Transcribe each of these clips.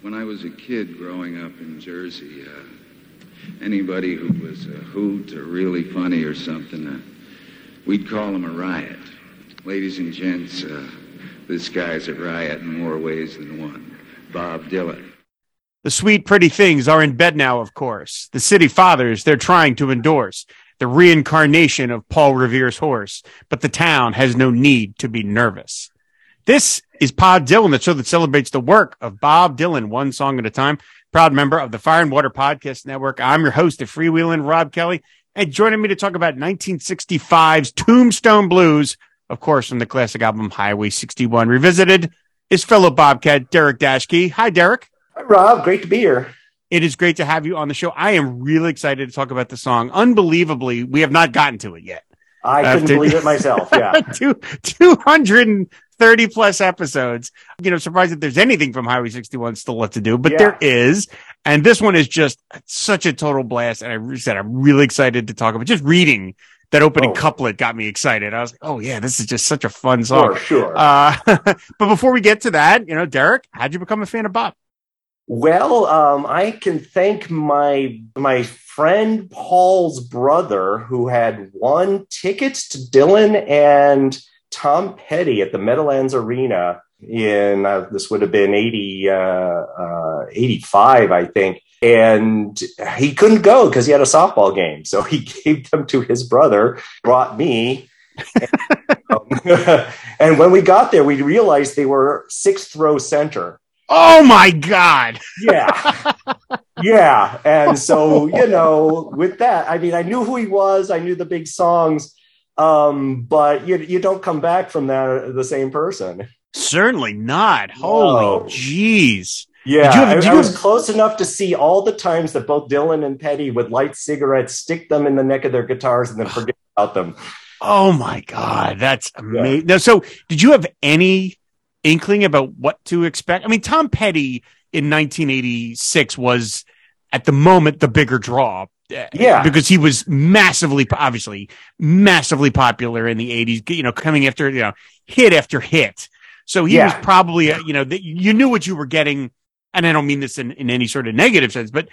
When I was a kid growing up in Jersey, uh, anybody who was a hoot or really funny or something, uh, we'd call him a riot. Ladies and gents, uh, this guy's a riot in more ways than one. Bob Dylan. The sweet, pretty things are in bed now, of course. The city fathers they're trying to endorse the reincarnation of Paul Revere's horse, but the town has no need to be nervous. This is Pod Dylan, the show that celebrates the work of Bob Dylan, one song at a time. Proud member of the Fire and Water Podcast Network. I'm your host of Freewheeling, Rob Kelly, and joining me to talk about 1965's Tombstone Blues, of course, from the classic album Highway 61 Revisited, is fellow Bobcat Dereck Daschke. Hi, Dereck. Hi, Rob. Great to be here. It is great to have you on the show. I am really excited to talk about the song. Unbelievably, we have not gotten to it yet. I couldn't believe it myself. Yeah. two, 230 plus episodes. You know, surprised that there's anything from Highway 61 still left to do, but yeah. there is. And this one is just such a total blast. And I said, I'm really excited to talk about just reading that opening oh. couplet got me excited. I was like, oh yeah, this is just such a fun song. For sure. Uh, but before we get to that, you know, Dereck, how'd you become a fan of Bob? Well, um, I can thank my my friend Paul's brother who had won tickets to Dylan and Tom Petty at the Meadowlands Arena in uh, this would have been 80, uh, uh, 85, I think. And he couldn't go because he had a softball game. So he gave them to his brother, brought me. and, um, and when we got there, we realized they were sixth row center. Oh my God. yeah. Yeah. And so, you know, with that, I mean, I knew who he was, I knew the big songs, um, but you, you don't come back from that the same person. Certainly not. Holy jeez. Yeah, have, I, I, was close enough to see all the times that both Dylan and Petty would light cigarettes, stick them in the neck of their guitars, and then forget about them. Oh my god, that's amazing! Yeah. Now, so did you have any inkling about what to expect? I mean, Tom Petty in 1986 was at the moment the bigger draw. Uh, yeah. Because he was massively, obviously, massively popular in the 80s, you know, coming after, you know, hit after hit. So he yeah. was probably, a, you know, the, you knew what you were getting. And I don't mean this in, in any sort of negative sense, but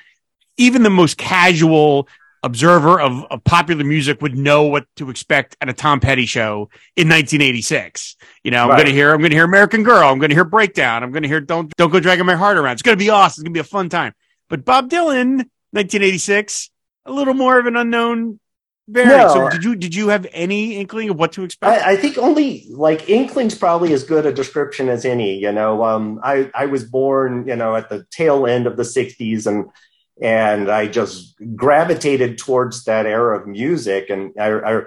even the most casual observer of, of popular music would know what to expect at a Tom Petty show in 1986. You know, I'm right. going to hear, I'm going to hear American Girl. I'm going to hear Breakdown. I'm going to hear Don't, Don't Go Dragging My Heart Around. It's going to be awesome. It's going to be a fun time. But Bob Dylan, 1986, a little more of an unknown very. No, so did you did you have any inkling of what to expect? I, I, think only like inkling's probably as good a description as any. You know, um, I I was born you know at the tail end of the '60s, and and I just gravitated towards that era of music. And I, I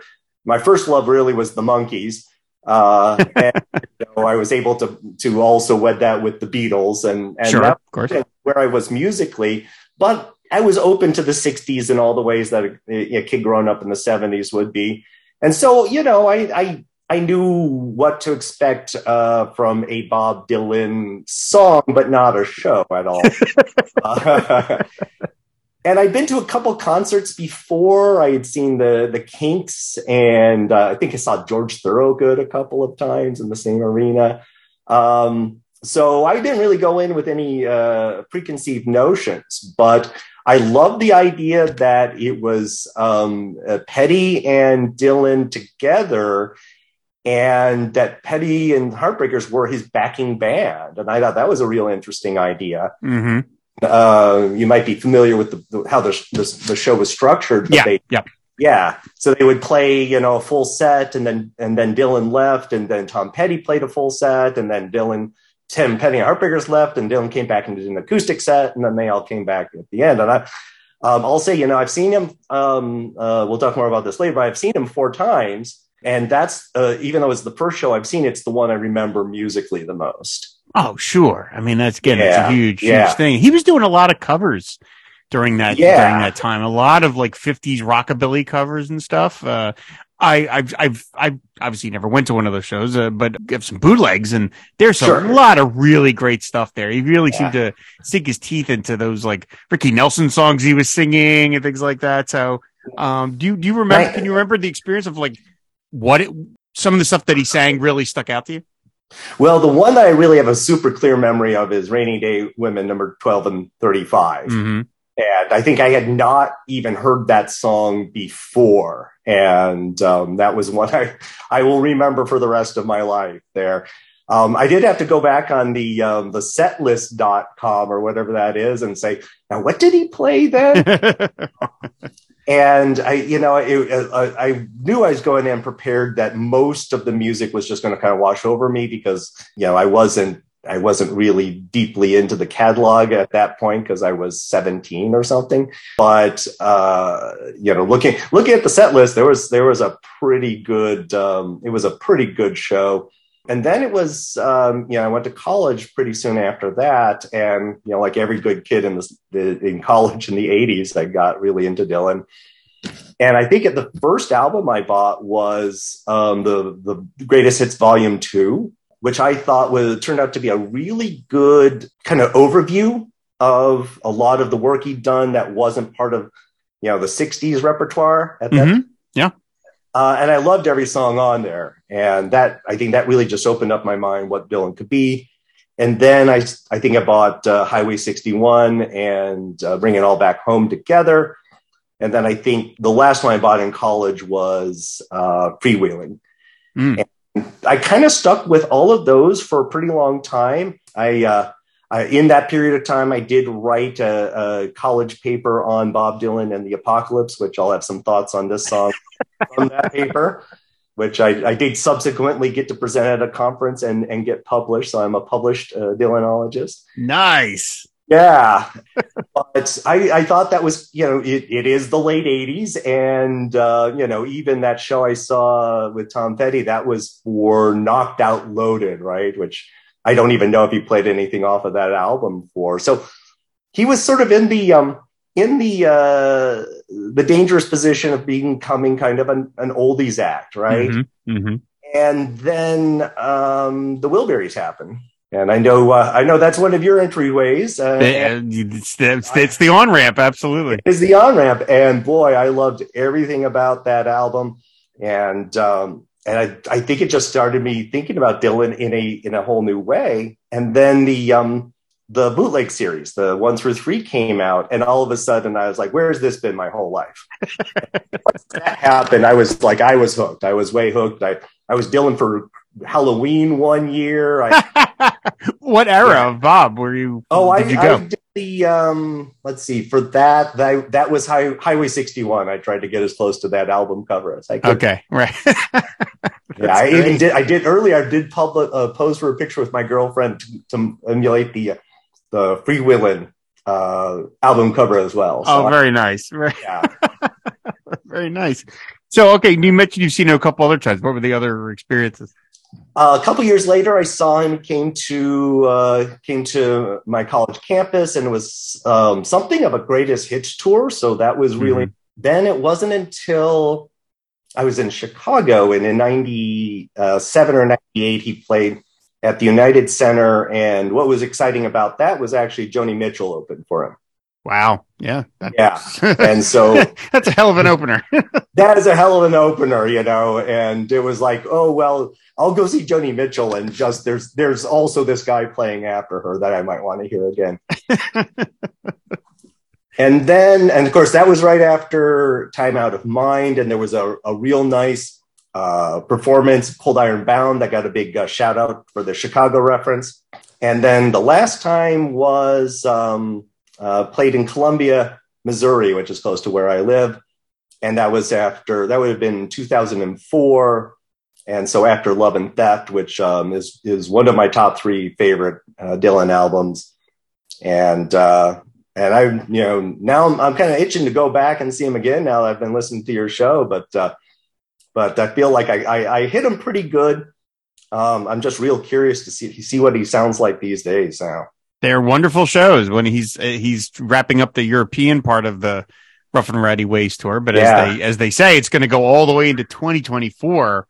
my first love really was the Monkees. Uh, and you know, I was able to to also wed that with the Beatles, and and sure, of course. where I was musically. But I was open to the '60s in all the ways that a, a kid growing up in the '70s would be. And so, you know, I, I I knew what to expect uh, from a Bob Dylan song, but not a show at all. uh, and I'd been to a couple concerts before. I had seen the the Kinks, and uh, I think I saw George Thorogood a couple of times in the same arena. Um, so I didn't really go in with any uh, preconceived notions, but I love the idea that it was um, uh, Petty and Dylan together and that Petty and Heartbreakers were his backing band. And I thought that was a real interesting idea. Mm-hmm. Uh, you might be familiar with the, the how the, the, the show was structured. Yeah, they, yeah, yeah. So they would play, you know, a full set, and then and then Dylan left, and then Tom Petty played a full set, and then Dylan, Tom Petty and Heartbreakers left, and Dylan came back and did an acoustic set, and then they all came back at the end. And I, um, I'll say, you know, I've seen him. Um, uh, we'll talk more about this later. But I've seen him four times and that's uh, even though it's the first show I've seen, it's the one I remember musically the most. Oh, sure. I mean, that's again, yeah. it's a huge, yeah. huge thing. He was doing a lot of covers during that yeah. during that time. A lot of like '50s rockabilly covers and stuff. Uh, I, I've, I've, I obviously never went to one of those shows, uh, but have some bootlegs and there's sure. a lot of really great stuff there. He really yeah. seemed to sink his teeth into those like Ricky Nelson songs he was singing and things like that. So, um, do you, do you remember, can you remember the experience of like what it, some of the stuff that he sang really stuck out to you? Well, the one that I really have a super clear memory of is Rainy Day Women, number 12 and 35. Mm-hmm. And I think I had not even heard that song before. And um, that was one I, I will remember for the rest of my life there. Um, I did have to go back on the um, the setlist.com or whatever that is and say, now what did he play then? and I, you know, it, uh, I knew I was going in prepared that most of the music was just going to kind of wash over me because, you know, I wasn't I wasn't really deeply into the catalog at that point because I was 17 or something. But uh, you know, looking looking at the set list, there was there was a pretty good um, it was a pretty good show and then it was um, you know i went to college pretty soon after that and you know like every good kid in this in college in the 80s i got really into dylan and i think at the first album i bought was um, the the greatest hits volume 2 which i thought was turned out to be a really good kind of overview of a lot of the work he'd done that wasn't part of you know the 60s repertoire at that mm-hmm. yeah uh, and I loved every song on there. And that, I think that really just opened up my mind what Dylan could be. And then I, I think I bought uh, Highway 61 and uh, Bring It All Back Home together. And then I think the last one I bought in college was uh, Freewheeling. Mm. And I kind of stuck with all of those for a pretty long time. I, uh, I, in that period of time, I did write a, a, college paper on Bob Dylan and the Apocalypse, which I'll have some thoughts on this song from that paper, which I, I, did subsequently get to present at a conference and, and get published. So I'm a published uh, Dylanologist. Nice. Yeah. but I, I thought that was, you know, it, it is the late 80s. And, uh, you know, even that show I saw with Tom Petty, that was for Knocked Out Loaded, right? Which I don't even know if he played anything off of that album for. So he was sort of in the um, in the uh, the dangerous position of becoming kind of an, an oldies act, right? Mm-hmm, mm-hmm. And then um, the Wilburys happen. And I know, uh, I know that's one of your entryways. Uh, it's, the, it's the on ramp, absolutely. It's the on ramp, and boy, I loved everything about that album. And um, and I, I think it just started me thinking about Dylan in a in a whole new way. And then the um the bootleg series, the one through three came out, and all of a sudden I was like, "Where's this been my whole life?" Once that happened, I was like, I was hooked. I was way hooked. I I was Dylan for Halloween one year. I, what era yeah. of Bob were you? Oh, I, I, did the um. Let's see. For that, that that was high, Highway 61. I tried to get as close to that album cover as I could. Okay, right. yeah, I great. even did. I did earlier. I did public uh, pose for a picture with my girlfriend to, to emulate the the Freewheeling uh, album cover as well. So oh, very I, nice. Very, yeah. very nice. So, okay, you mentioned you've seen him a couple other times. What were the other experiences? Uh, a couple years later, I saw him came to uh, came to my college campus, and it was um, something of a greatest hits tour. So that was really. Mm-hmm. Then it wasn't until I was in Chicago, and in '97 or '98, he played at the United Center. And what was exciting about that was actually Joni Mitchell opened for him. Wow. Yeah. Yeah. And so that's a hell of an opener. that is a hell of an opener, you know. And it was like, oh well, I'll go see Joni Mitchell and just there's there's also this guy playing after her that I might want to hear again. and then and of course that was right after Time Out of Mind, and there was a, a real nice uh, performance, Cold Iron Bound, I got a big uh, shout out for the Chicago reference. And then the last time was um, uh, played in Columbia, Missouri, which is close to where I live. And that was after, that would have been 2004. And so after Love and Theft, which um, is, is one of my top three favorite uh, Dylan albums. And, uh, and I, you know, now I'm, I'm kind of itching to go back and see him again now that I've been listening to your show. But, but I feel like I, I, I hit him pretty good. Um, I'm just real curious to see see what he sounds like these days now. They're wonderful shows when he's uh, he's wrapping up the European part of the Rough and Rowdy Ways tour. But yeah. as they as they say, it's going to go all the way into 2024.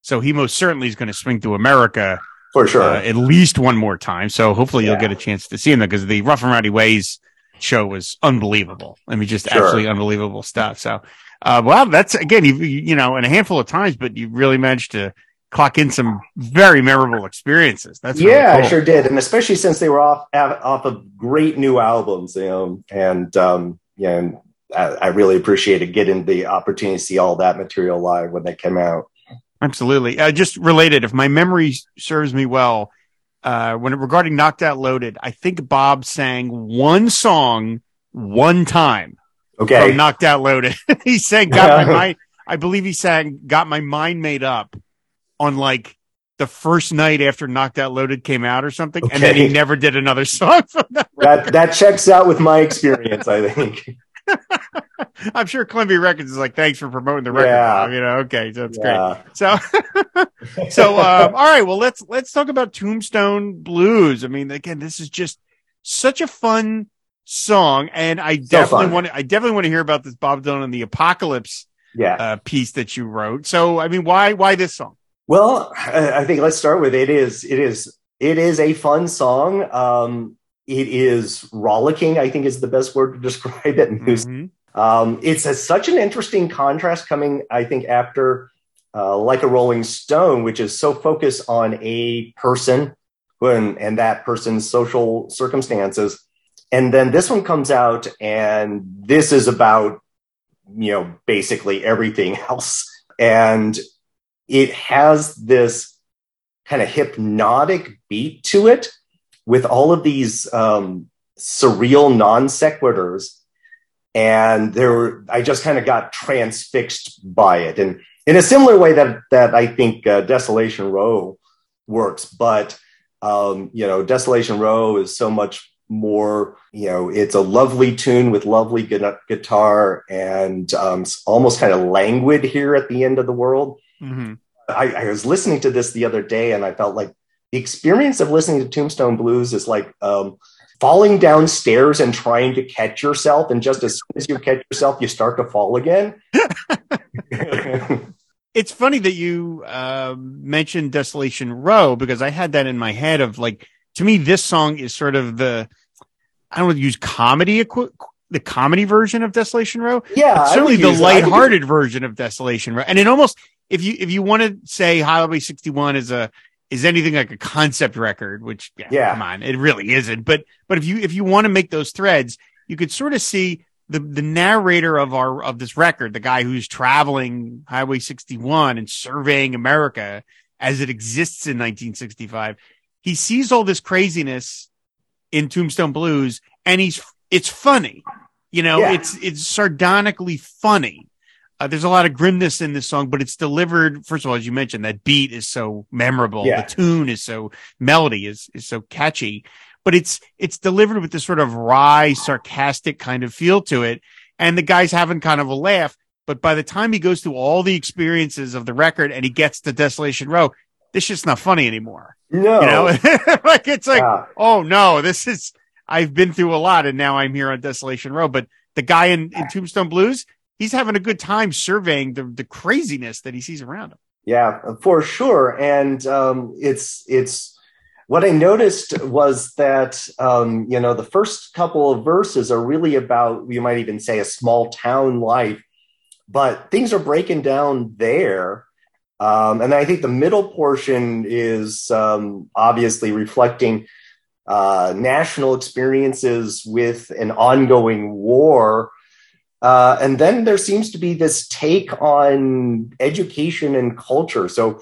So he most certainly is going to swing to America for sure uh, at least one more time. So hopefully yeah. you'll get a chance to see him because the Rough and Rowdy Ways show was unbelievable. I mean, just sure. absolutely unbelievable stuff. So, uh, well, that's again, you, you know, in a handful of times, but you really managed to clock in some very memorable experiences. That's yeah, really cool. I sure did, and especially since they were off off of great new albums, you know, and um, yeah, and I, I really appreciated getting the opportunity to see all that material live when they came out. Absolutely. Uh, just related, if my memory serves me well, uh, when regarding Knocked Out Loaded, I think Bob sang one song one time Okay, from Knocked Out Loaded. he sang "Got My Mind." I believe he sang "Got My Mind Made Up" on like the first night after Knocked Out Loaded came out or something, and then he never did another song from that. that that checks out with my experience. I think. I'm sure Columbia Records is like, "Thanks for promoting the record." Yeah. Bob," You know, okay, so that's great. So, so um, all right. Well, let's let's talk about Tombstone Blues. I mean, again, this is just such a fun song, and I definitely fun. want to. I definitely want to hear about this Bob Dylan and the Apocalypse Yeah. uh, piece that you wrote. So, I mean, why why this song? Well, I think let's start with it is it is it is a fun song. Um, it is rollicking. I think is the best word to describe it. Mhm. Um, it's a, such an interesting contrast coming. I think after uh, like a Rolling Stone, which is so focused on a person and, and that person's social circumstances, and then this one comes out, and this is about you know basically everything else, and it has this kind of hypnotic beat to it with all of these um, surreal non sequiturs. And there I just kind of got transfixed by it. And in a similar way that, that I think uh, Desolation Row works, but, um, you know, Desolation Row is so much more, you know, it's a lovely tune with lovely gu- guitar and um, it's almost kind of languid here at the end of the world. Mhm. I, I was listening to this the other day and I felt like the experience of listening to Tombstone Blues is like um, falling downstairs and trying to catch yourself. And just as soon as you catch yourself, you start to fall again. It's funny that you uh, mentioned Desolation Row because I had that in my head of like to me this song is sort of the I don't want to use comedy equi- the comedy version of Desolation Row. yeah, certainly the use it. Lighthearted version of Desolation Row. And it almost if you if you want to say Highway 61 is a is anything like a concept record, which yeah, Yeah. come on, it really isn't. But but if you if you want to make those threads, you could sort of see the the narrator of our of this record, the guy who's traveling Highway 61 and surveying America as it exists in 1965. He sees all this craziness in Tombstone Blues, and he's it's funny. You know, Yeah. it's it's sardonically funny. Uh, there's a lot of grimness in this song, but it's delivered. First of all, as you mentioned, that beat is so memorable. Yeah. The tune is so melody is is so catchy, but it's it's delivered with this sort of wry, sarcastic kind of feel to it. And the guy's having kind of a laugh. But by the time he goes through all the experiences of the record and he gets to Desolation Row, this shit's not funny anymore. no, You know, like it's like, Yeah. oh no, this is I've been through a lot and now I'm here on Desolation Row. But the guy in, in Tombstone Blues, he's having a good time surveying the, the craziness that he sees around him. Yeah, for sure. And um, it's it's what I noticed was that um, you know the first couple of verses are really about you might even say a small town life, but things are breaking down there. Um, and I think the middle portion is um, obviously reflecting uh, national experiences with an ongoing war. Uh, and then there seems to be this take on education and culture. So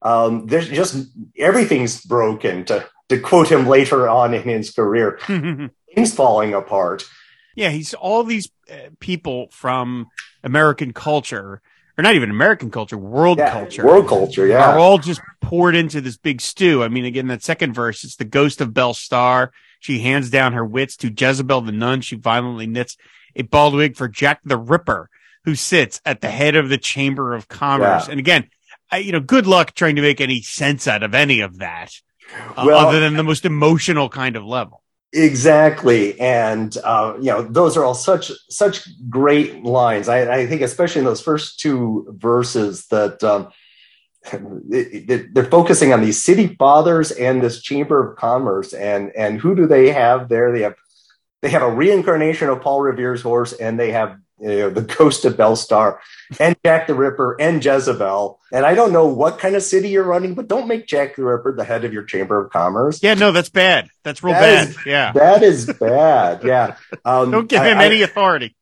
um, there's just everything's broken, to, to quote him later on in his career. Things falling apart. yeah, he's all these uh, people from American culture, or not even American culture, world Yeah, culture. World culture, yeah. are all just poured into this big stew. I mean, again, that second verse, it's the ghost of Belle Starr. She hands down her wits to Jezebel the nun. She violently knits a bald wig for Jack the Ripper, who sits at the head of the Chamber of Commerce. Yeah. And again, I, you know, good luck trying to make any sense out of any of that, uh, Well- other than the most emotional kind of level. Exactly, and uh, you know those are all such such great lines. I, I think especially in those first two verses that um, they- they- they're focusing on these city fathers and this chamber of commerce, and and who do they have there? They have they have a reincarnation of Paul Revere's horse, and they have you know, the Ghost of Belle Starr and Jack the Ripper and Jezebel. And I don't know what kind of city you're running, but don't make Jack the Ripper the head of your Chamber of Commerce. Yeah, no, that's bad. That's real that bad. Is, yeah. That is bad. Yeah. Um, don't give him I, any authority.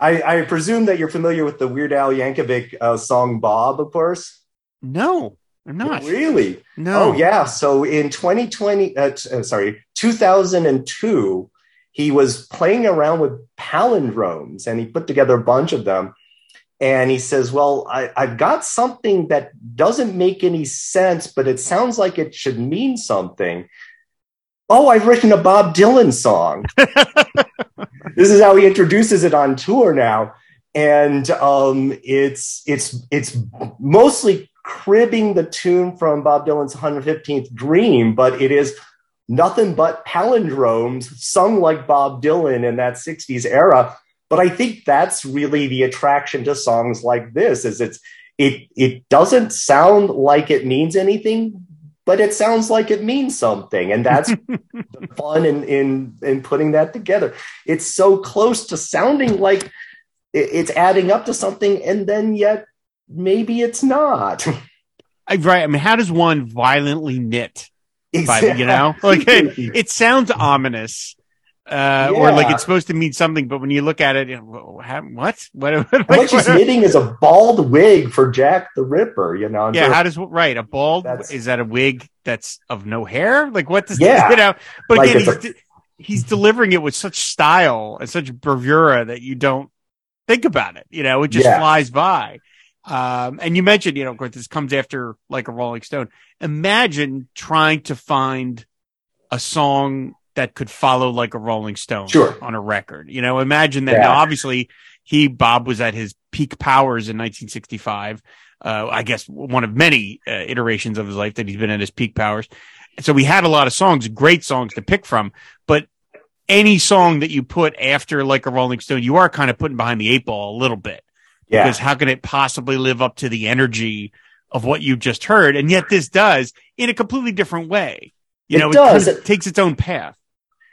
I, I, presume that you're familiar with the Weird Al Yankovic uh, song Bob, of course. No. I'm not really. No. Oh yeah. So in 2020, uh, t- uh, sorry, 2002, he was playing around with palindromes and he put together a bunch of them. And he says, Well, I, I've got something that doesn't make any sense, but it sounds like it should mean something. Oh, I've written a Bob Dylan song. this is how he introduces it on tour now. And um, it's it's it's mostly cribbing the tune from Bob Dylan's 115th Dream, but it is nothing but palindromes sung like Bob Dylan in that 60s era. But I think that's really the attraction to songs like this is it's it it doesn't sound like it means anything, but it sounds like it means something. And that's the fun in, in in putting that together. It's so close to sounding like it's adding up to something, and then yet maybe it's not. I, right. I mean, how does one violently knit? Exactly. You know, like it, it sounds ominous. Uh, yeah. or like it's supposed to mean something, but when you look at it, you know, how, what? What? Like, what he's knitting is a bald wig for Jack the Ripper. You know? Yeah. How does right a bald? Is that a wig that's of no hair? Like what does? Yeah. You know. But like again, he's, a... he's delivering it with such style and such bravura that you don't think about it. You know, it just yeah. flies by. Um, and you mentioned, you know, of course, this comes after like a Rolling Stone. Imagine trying to find a song that could follow like a Rolling Stone sure. on a record. You know, imagine that. Yeah. Now, obviously, he Bob was at his peak powers in 1965. Uh, I guess one of many uh, iterations of his life that he's been at his peak powers. so we had a lot of songs, great songs to pick from, but any song that you put after like a Rolling Stone, you are kind of putting behind the eight ball a little bit. Yeah. Because how can it possibly live up to the energy of what you just heard? And yet this does in a completely different way. You it know, does. it, kind of takes its own path.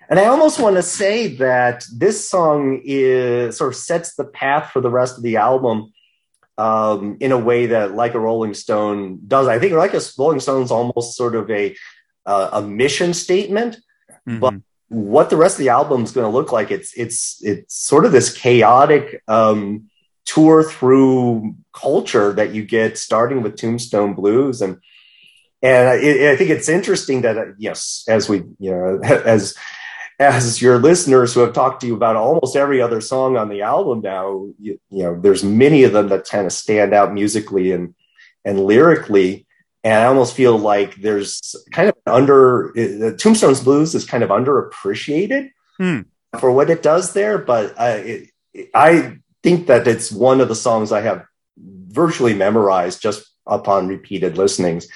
And I almost want to say that this song is sort of sets the path for the rest of the album um, in a way that like a Rolling Stone does. I think like a Rolling Stone's almost sort of a uh, a mission statement, mm-hmm. but what the rest of the album is going to look like, it's it's it's sort of this chaotic um, tour through culture that you get starting with Tombstone Blues and and I, I think it's interesting that uh, yes, as we you know as as your listeners who have talked to you about almost every other song on the album now, you, you know, there's many of them that kind of stand out musically and and lyrically. And I almost feel like there's kind of under uh, Tombstone's Blues is kind of underappreciated hmm. for what it does there, but uh, it, I think that it's one of the songs I have virtually memorized just upon repeated listenings.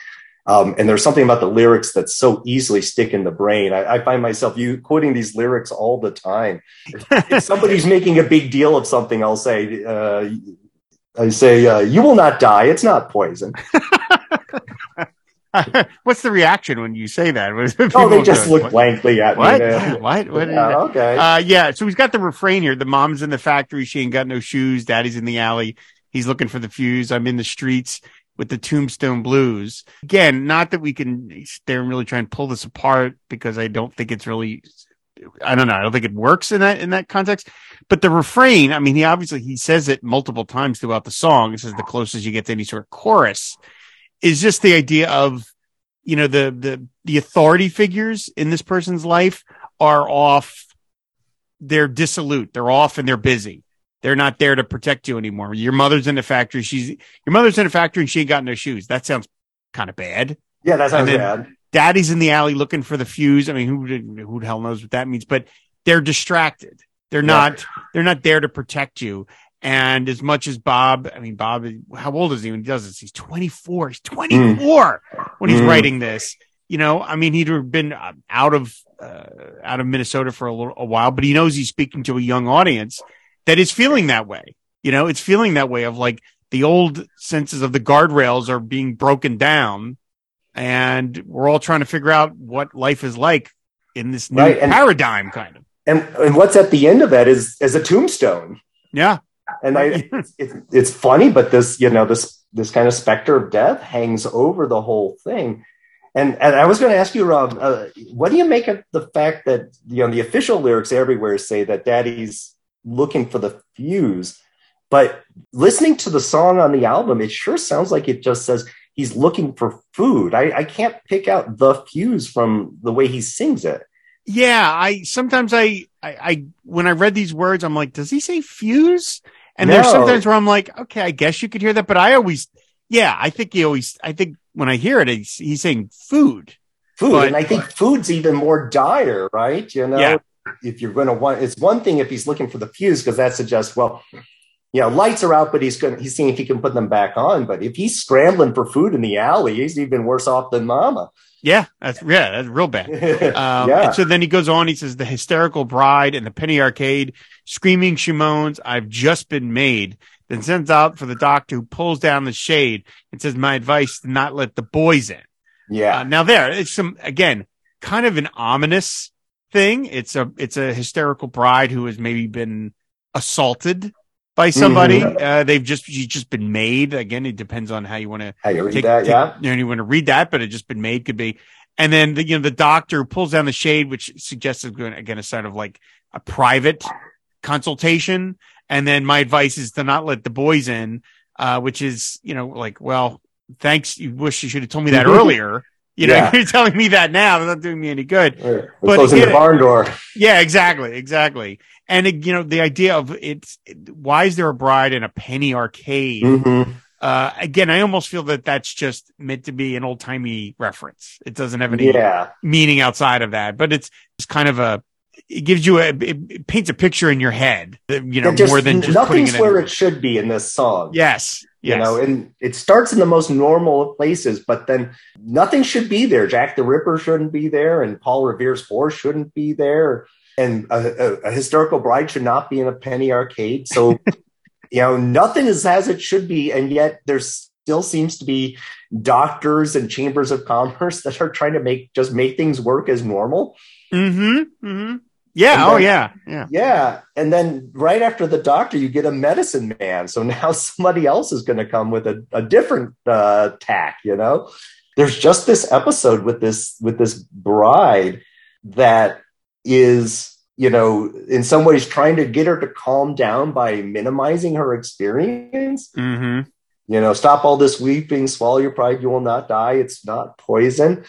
Um, and there's something about the lyrics that so easily stick in the brain. I, I find myself you quoting these lyrics all the time. if somebody's making a big deal of something, I'll say, uh, I say, uh, "You will not die. It's not poison." What's the reaction when you say that? oh, they just look what? blankly at what? me. What? What? what yeah, okay. Uh, yeah. So he's got the refrain here. The mom's in the factory. She ain't got no shoes. Daddy's in the alley. He's looking for the fuse. I'm in the streets with the Tombstone Blues. Again, not that we can and really try and pull this apart because I don't think it's really, I don't know. I don't think it works in that, in that context. But the refrain, I mean, he obviously, he says it multiple times throughout the song. This is the closest you get to any sort of chorus is just the idea of, you know, the, the, the authority figures in this person's life are off. They're dissolute. They're off and they're busy. They're not there to protect you anymore. Your mother's in the factory. She's your mother's in a factory and she ain't got no shoes. That sounds kind of bad. Yeah, that sounds bad. Daddy's in the alley looking for the fuse. I mean, who who the hell knows what that means? But they're distracted. They're yeah. not. They're not there to protect you. And as much as Bob, I mean, Bob, how old is he when he does this? He's 24. He's 24 mm. when he's mm. writing this. You know, I mean, he'd have been uh, out of, uh, out of Minnesota for a little, a while, but he knows he's speaking to a young audience that is feeling that way. You know, it's feeling that way of like the old senses of the guardrails are being broken down and we're all trying to figure out what life is like in this new right. paradigm kind of. And, and what's at the end of that is, is a tombstone yeah. And I, it's, it's funny, but this, you know, this this kind of specter of death hangs over the whole thing. And and I was going to ask you, Rob, uh, what do you make of the fact that you know the official lyrics everywhere say that Daddy's looking for the fuse, but listening to the song on the album, it sure sounds like it just says he's looking for food. I, I can't pick out the fuse from the way he sings it. Yeah, I sometimes I, I, I when I read these words, I'm like, does he say fuse? And no. there's sometimes where I'm like, okay, I guess you could hear that, but I always, yeah, I think he always, I think when I hear it, he's, he's saying food. Food, but, and I think food's even more dire, right? You know, yeah. if you're going to want, it's one thing if he's looking for the fuse because that suggests, well, you know, lights are out, but he's going, he's seeing if he can put them back on. But if he's scrambling for food in the alley, he's even worse off than Mama. Yeah, that's yeah, that's real bad. Um, yeah. so then he goes on. He says the hysterical bride in the penny arcade, screaming she moans, "I've just been made." Then sends out for the doctor who pulls down the shade and says, "My advice: to not let the boys in." Yeah. Uh, now there, it's some again, kind of an ominous thing. It's a it's a hysterical bride who has maybe been assaulted by somebody. Mm-hmm. Uh, they've just she's just been made. Again, it depends on how you want to how you read take, that. Take, yeah, you, know, you want to read that, but it just been made could be. And then the, you know the doctor pulls down the shade, which suggests again a sort of like a private consultation. And then my advice is to not let the boys in, uh, which is you know like well, thanks. You wish you should have told me that earlier. You know, yeah. you're telling me that now. That's not doing me any good. We're but closing the barn door. Yeah, exactly, exactly. And you know, the idea of it's why is there a bride in a penny arcade? Mm-hmm. Uh, again, I almost feel that that's just meant to be an old timey reference. It doesn't have any yeah. meaning outside of that, but it's it's kind of a it gives you a it paints a picture in your head, you know, just, more than just nothing's it where it should be in this song. Yes, Yes. You know, and it starts in the most normal of places, but then nothing should be there. Jack the Ripper shouldn't be there, and Paul Revere's horse shouldn't be there and a, a, a historical bride should not be in a penny arcade. So, you know, nothing is as it should be, and yet there still seems to be doctors and chambers of commerce that are trying to make just make things work as normal. Hmm. Hmm. Yeah. Then, oh, yeah. Yeah. Yeah. And then right after the doctor, you get a medicine man. So now somebody else is going to come with a, a different uh, tack. You know, there's just this episode with this with this bride that is you know in some ways trying to get her to calm down by minimizing her experience mm-hmm. you know stop all this weeping swallow your pride you will not die it's not poison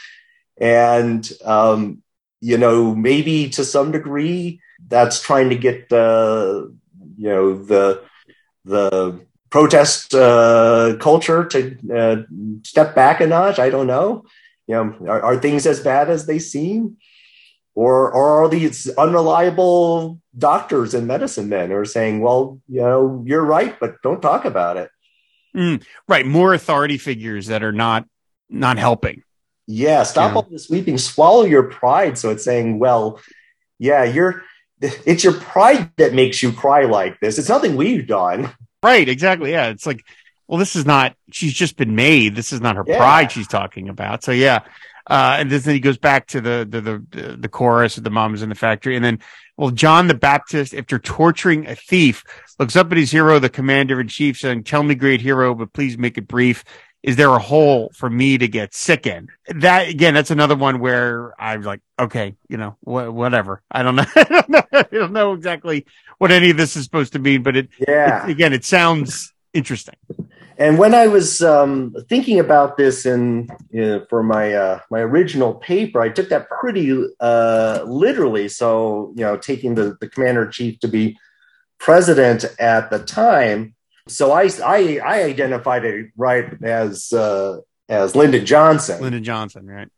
and um, you know maybe to some degree that's trying to get the you know the the protest uh, culture to uh, step back a notch i don't know you know are, are things as bad as they seem or or are these unreliable doctors and medicine men who are saying, well, you know, you're right, but don't talk about it. Mm, right, more authority figures that are not not helping. Yeah, stop yeah. all this weeping, swallow your pride. So it's saying, well, yeah, you're it's your pride that makes you cry like this. It's nothing we've done. Right, exactly. Yeah, it's like, well, this is not. She's just been made. This is not her yeah. pride she's talking about. So yeah, uh, and then he goes back to the, the, the, the chorus of the moms in the factory. And then, well, John the Baptist, after torturing a thief, looks up at his hero, the commander in chief, saying, tell me, great hero, but please make it brief. Is there a hole for me to get sick in? That again, that's another one where I'm like, okay, you know, wh- whatever. I don't know. I don't know. I don't know exactly what any of this is supposed to mean, but it, yeah, it, again, it sounds interesting. And when I was um, thinking about this in you know, for my uh, my original paper, I took that pretty uh, literally. So you know, taking the, the commander in chief to be president at the time. So I I, I identified it right as uh, as Lyndon Johnson. Lyndon Johnson, right?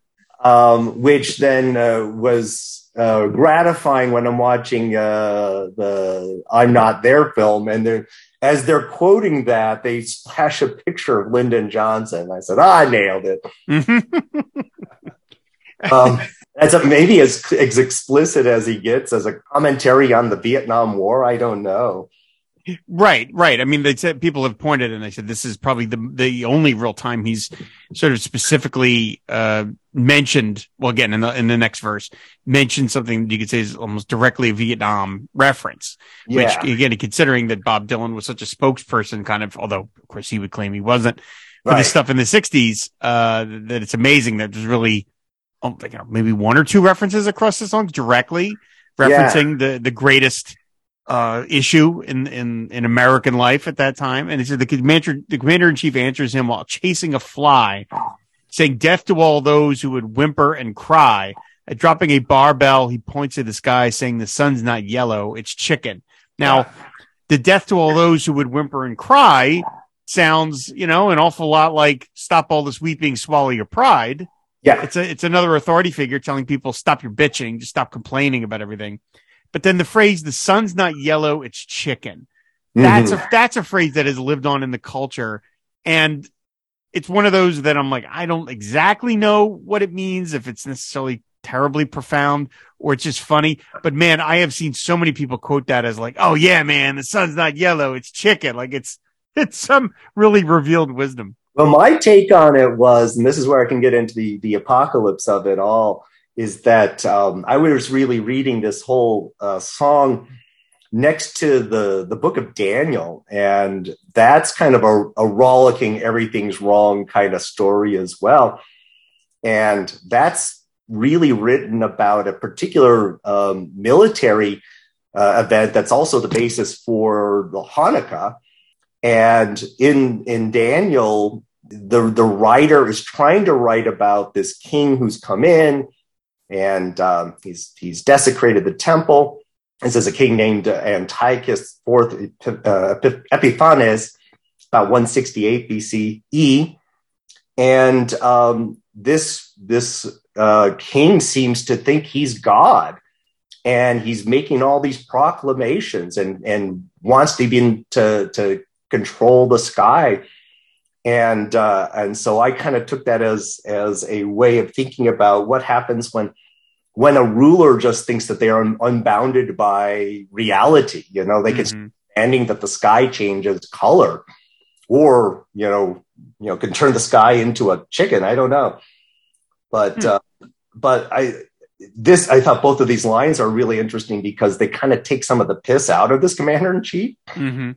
Um, which then uh, was uh, gratifying when I'm watching uh, the I'm Not There film, and there as they're quoting that, they flash a picture of Lyndon Johnson. I said, oh, I nailed it. um, that's a, maybe as, as explicit as he gets as a commentary on the Vietnam War. I don't know. Right, right. I mean, they said people have pointed and they said this is probably the the only real time he's sort of specifically uh, mentioned. Well, again, in the in the next verse, mentioned something you could say is almost directly a Vietnam reference. Yeah. Which again, considering that Bob Dylan was such a spokesperson, kind of, although of course he would claim he wasn't for right. the stuff in the '60s, uh, that it's amazing that there's really, oh, you know, maybe one or two references across the songs directly referencing yeah. the the greatest uh, issue in, in, in American life at that time. And he said the commander, the commander in chief answers him while chasing a fly, saying death to all those who would whimper and cry. At dropping a barbell, he points to the sky saying the sun's not yellow, it's chicken. Now, the death to all those who would whimper and cry sounds, you know, an awful lot like stop all this weeping, swallow your pride. Yeah. It's a, it's another authority figure telling people stop your bitching, just stop complaining about everything. But then the phrase "the sun's not yellow, it's chicken." That's mm-hmm. a that's a phrase that has lived on in the culture, and it's one of those that I'm like, I don't exactly know what it means if it's necessarily terribly profound or it's just funny. But man, I have seen so many people quote that as like, "Oh yeah, man, the sun's not yellow, it's chicken." Like it's it's some really revealed wisdom. Well, my take on it was, and this is where I can get into the the apocalypse of it all is that um, I was really reading this whole uh, song next to the the book of Daniel, and that's kind of a, a rollicking everything's wrong kind of story as well, and that's really written about a particular um, military uh, event that's also the basis for the Hanukkah, and in in Daniel. The, the writer is trying to write about this king who's come in and um, he's he's desecrated the temple. This is a king named Antiochus IV uh, Epiphanes, about 168 BCE, and um, this this uh, king seems to think he's God, and he's making all these proclamations and and wants to be to to control the sky. And uh, and so I kind of took that as as a way of thinking about what happens when when a ruler just thinks that they are un- unbounded by reality. You know, they mm-hmm. can ending that the sky changes color, or you know, you know, can turn the sky into a chicken. I don't know, but mm. uh, but I this I thought both of these lines are really interesting because they kind of take some of the piss out of this commander in chief, mm-hmm.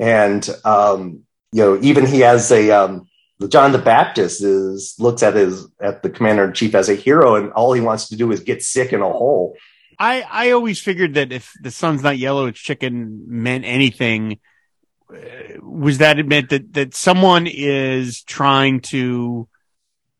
and um, you know, even he has a um, John the Baptist is looks at his at the commander in chief as a hero, and all he wants to do is get sick in a hole. I I always figured that if the sun's not yellow, it's chicken meant anything. Uh, was that it meant that that someone is trying to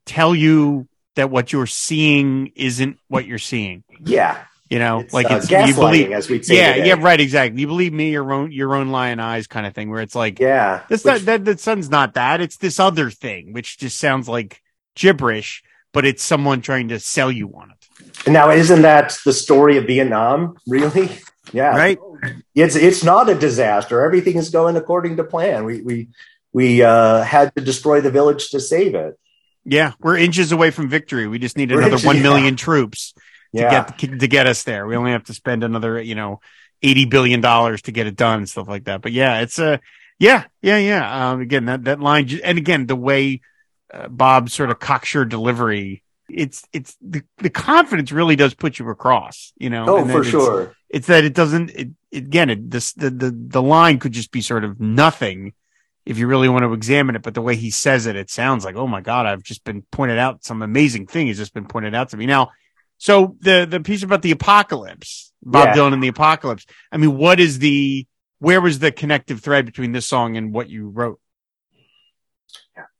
tell you that what you're seeing isn't what you're seeing? Yeah, you know, it's, like uh, it's gaslighting, believe, as we'd say. Yeah, today. yeah, right, exactly. You believe me, your own your own lion eyes kind of thing, where it's like, yeah, this which, that the sun's not that. It's this other thing, which just sounds like gibberish, but it's someone trying to sell you on it. Now, isn't that the story of Vietnam? Really? Yeah, right. It's it's not a disaster. Everything is going according to plan. We we we uh, had to destroy the village to save it. Yeah, we're inches away from victory. We just need another one million yeah. troops yeah. to get to get us there. We only have to spend another, you know, eighty billion dollars to get it done and stuff like that. But yeah, it's a yeah, yeah, yeah. Um, again, that that line, and again, the way uh, Bob sort of cocksure delivery, it's it's the the confidence really does put you across, you know. Oh, for it's, sure. It's that it doesn't. It, again, it, this the the the line could just be sort of nothing if you really want to examine it. But the way he says it, it sounds like, oh my God, I've just been pointed out some amazing thing has just been pointed out to me. Now, so the the piece about the apocalypse, Bob yeah. Dylan and the apocalypse. I mean, what is the where was the connective thread between this song and what you wrote?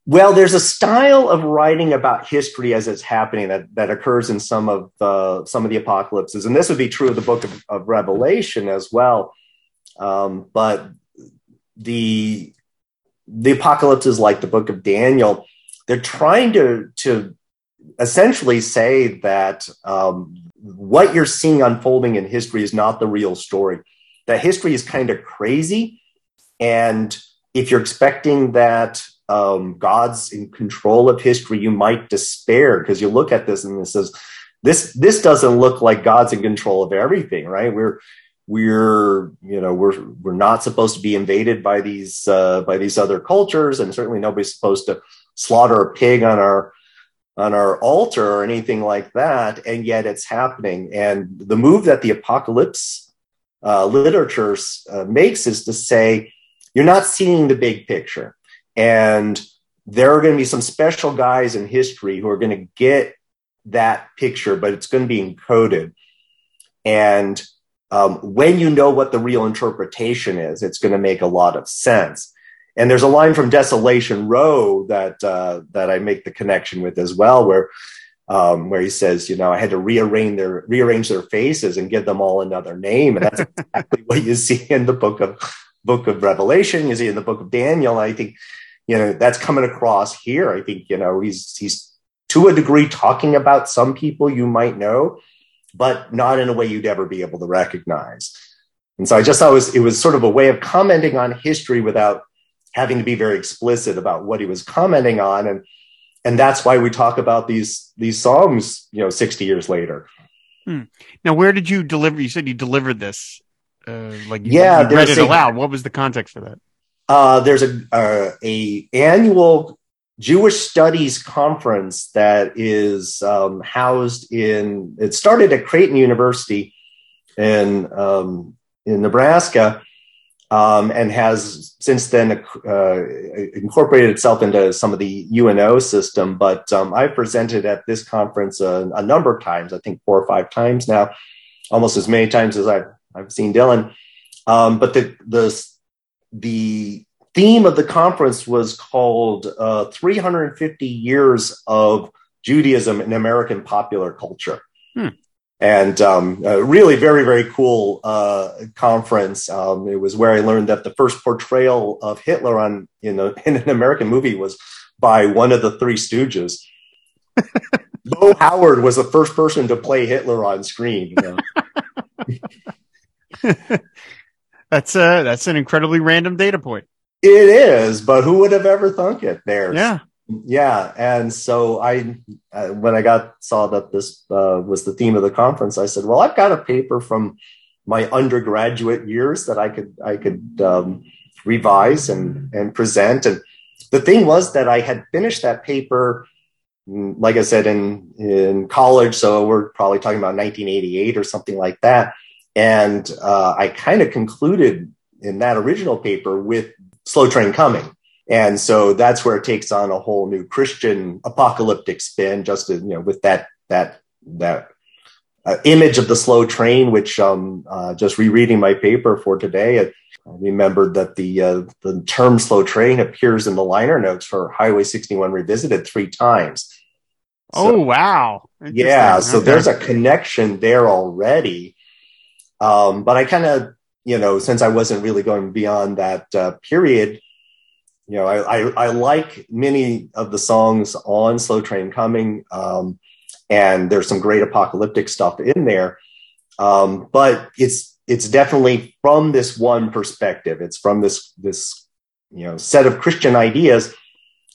Well, there's a style of writing about history as it's happening that, that occurs in some of the some of the apocalypses, and this would be true of the book of, of Revelation as well. Um, but the the apocalypse is like the book of Daniel. They're trying to to essentially say that um, what you're seeing unfolding in history is not the real story. That history is kind of crazy. And if you're expecting that um, God's in control of history, you might despair because you look at this and this says, this, this doesn't look like God's in control of everything, right? We're, we're you know we're we're not supposed to be invaded by these uh, by these other cultures, and certainly nobody's supposed to slaughter a pig on our on our altar or anything like that, and yet it's happening. And the move that the apocalypse uh, literature uh, makes is to say you're not seeing the big picture, and there are going to be some special guys in history who are going to get that picture, but it's going to be encoded. And um, when you know what the real interpretation is, it's going to make a lot of sense. And there's a line from Desolation Row that uh, that I make the connection with as well, where um, where he says, you know, I had to rearrange their rearrange their faces and give them all another name, and that's exactly what you see in the book of book of Revelation. You see in the book of Daniel. I think you know that's coming across here. I think you know he's he's to a degree talking about some people you might know, but not in a way you'd ever be able to recognize. And so I just thought it was, it was sort of a way of commenting on history without having to be very explicit about what he was commenting on. And, and that's why we talk about these, these songs, you know, 60 years later. Hmm. Now, where did you deliver? You said you delivered this, uh, like you, yeah, you read it a, aloud. What was the context for that? Uh, there's a, uh, a annual Jewish Studies Conference that is um, housed in. It started at Creighton University in um, in Nebraska, um, and has since then uh, incorporated itself into some of the UNO system. But um, I've presented at this conference a, a, number of times. I think four or five times now, almost as many times as I've I've seen Dylan. Um, but the the the theme of the conference was called uh, 350 Years of Judaism in American Popular Culture. Hmm. And um, really very, very cool uh, conference. Um, it was where I learned that the first portrayal of Hitler on in, a, in an American movie was by one of the Three Stooges. Moe Howard was the first person to play Hitler on screen. You know? that's a, that's an incredibly random data point. It is, but who would have ever thunk it? There, yeah, yeah. And so I, uh, when I got saw that this uh, was the theme of the conference, I said, "Well, I've got a paper from my undergraduate years that I could I could um, revise and and present." And the thing was that I had finished that paper, mm, like I said, in in college. So we're probably talking about 1988 or something like that. And uh, I kind of concluded in that original paper with slow train coming. And so that's where it takes on a whole new Christian apocalyptic spin, just you know, with that that that uh, image of the slow train, which um, uh, just rereading my paper for today, I remembered that the uh, the term slow train appears in the liner notes for Highway 61 Revisited three times. So, oh wow! Yeah, so okay. there's a connection there already. Um, but I kind of you know, since I wasn't really going beyond that uh, period, you know, I, I, I, like many of the songs on Slow Train Coming, um, and there's some great apocalyptic stuff in there. Um, but it's it's definitely from this one perspective. It's from this this you know set of Christian ideas,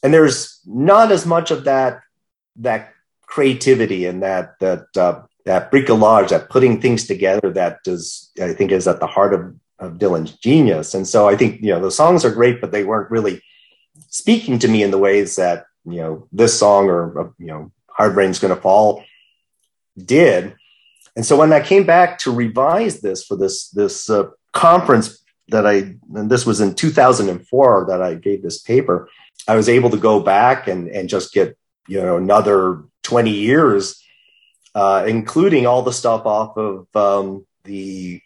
and there's not as much of that that creativity and that that uh, that bricolage, that putting things together that does, I think is at the heart of, of Dylan's genius. And so I think, you know, the songs are great, but they weren't really speaking to me in the ways that, you know, this song or, you know, Hard Rain's Gonna Fall did. And so when I came back to revise this for this, this uh, conference that I, and this was in 2004 that I gave this paper, I was able to go back and, and just get, you know, another 20 years uh, including all the stuff off of um, the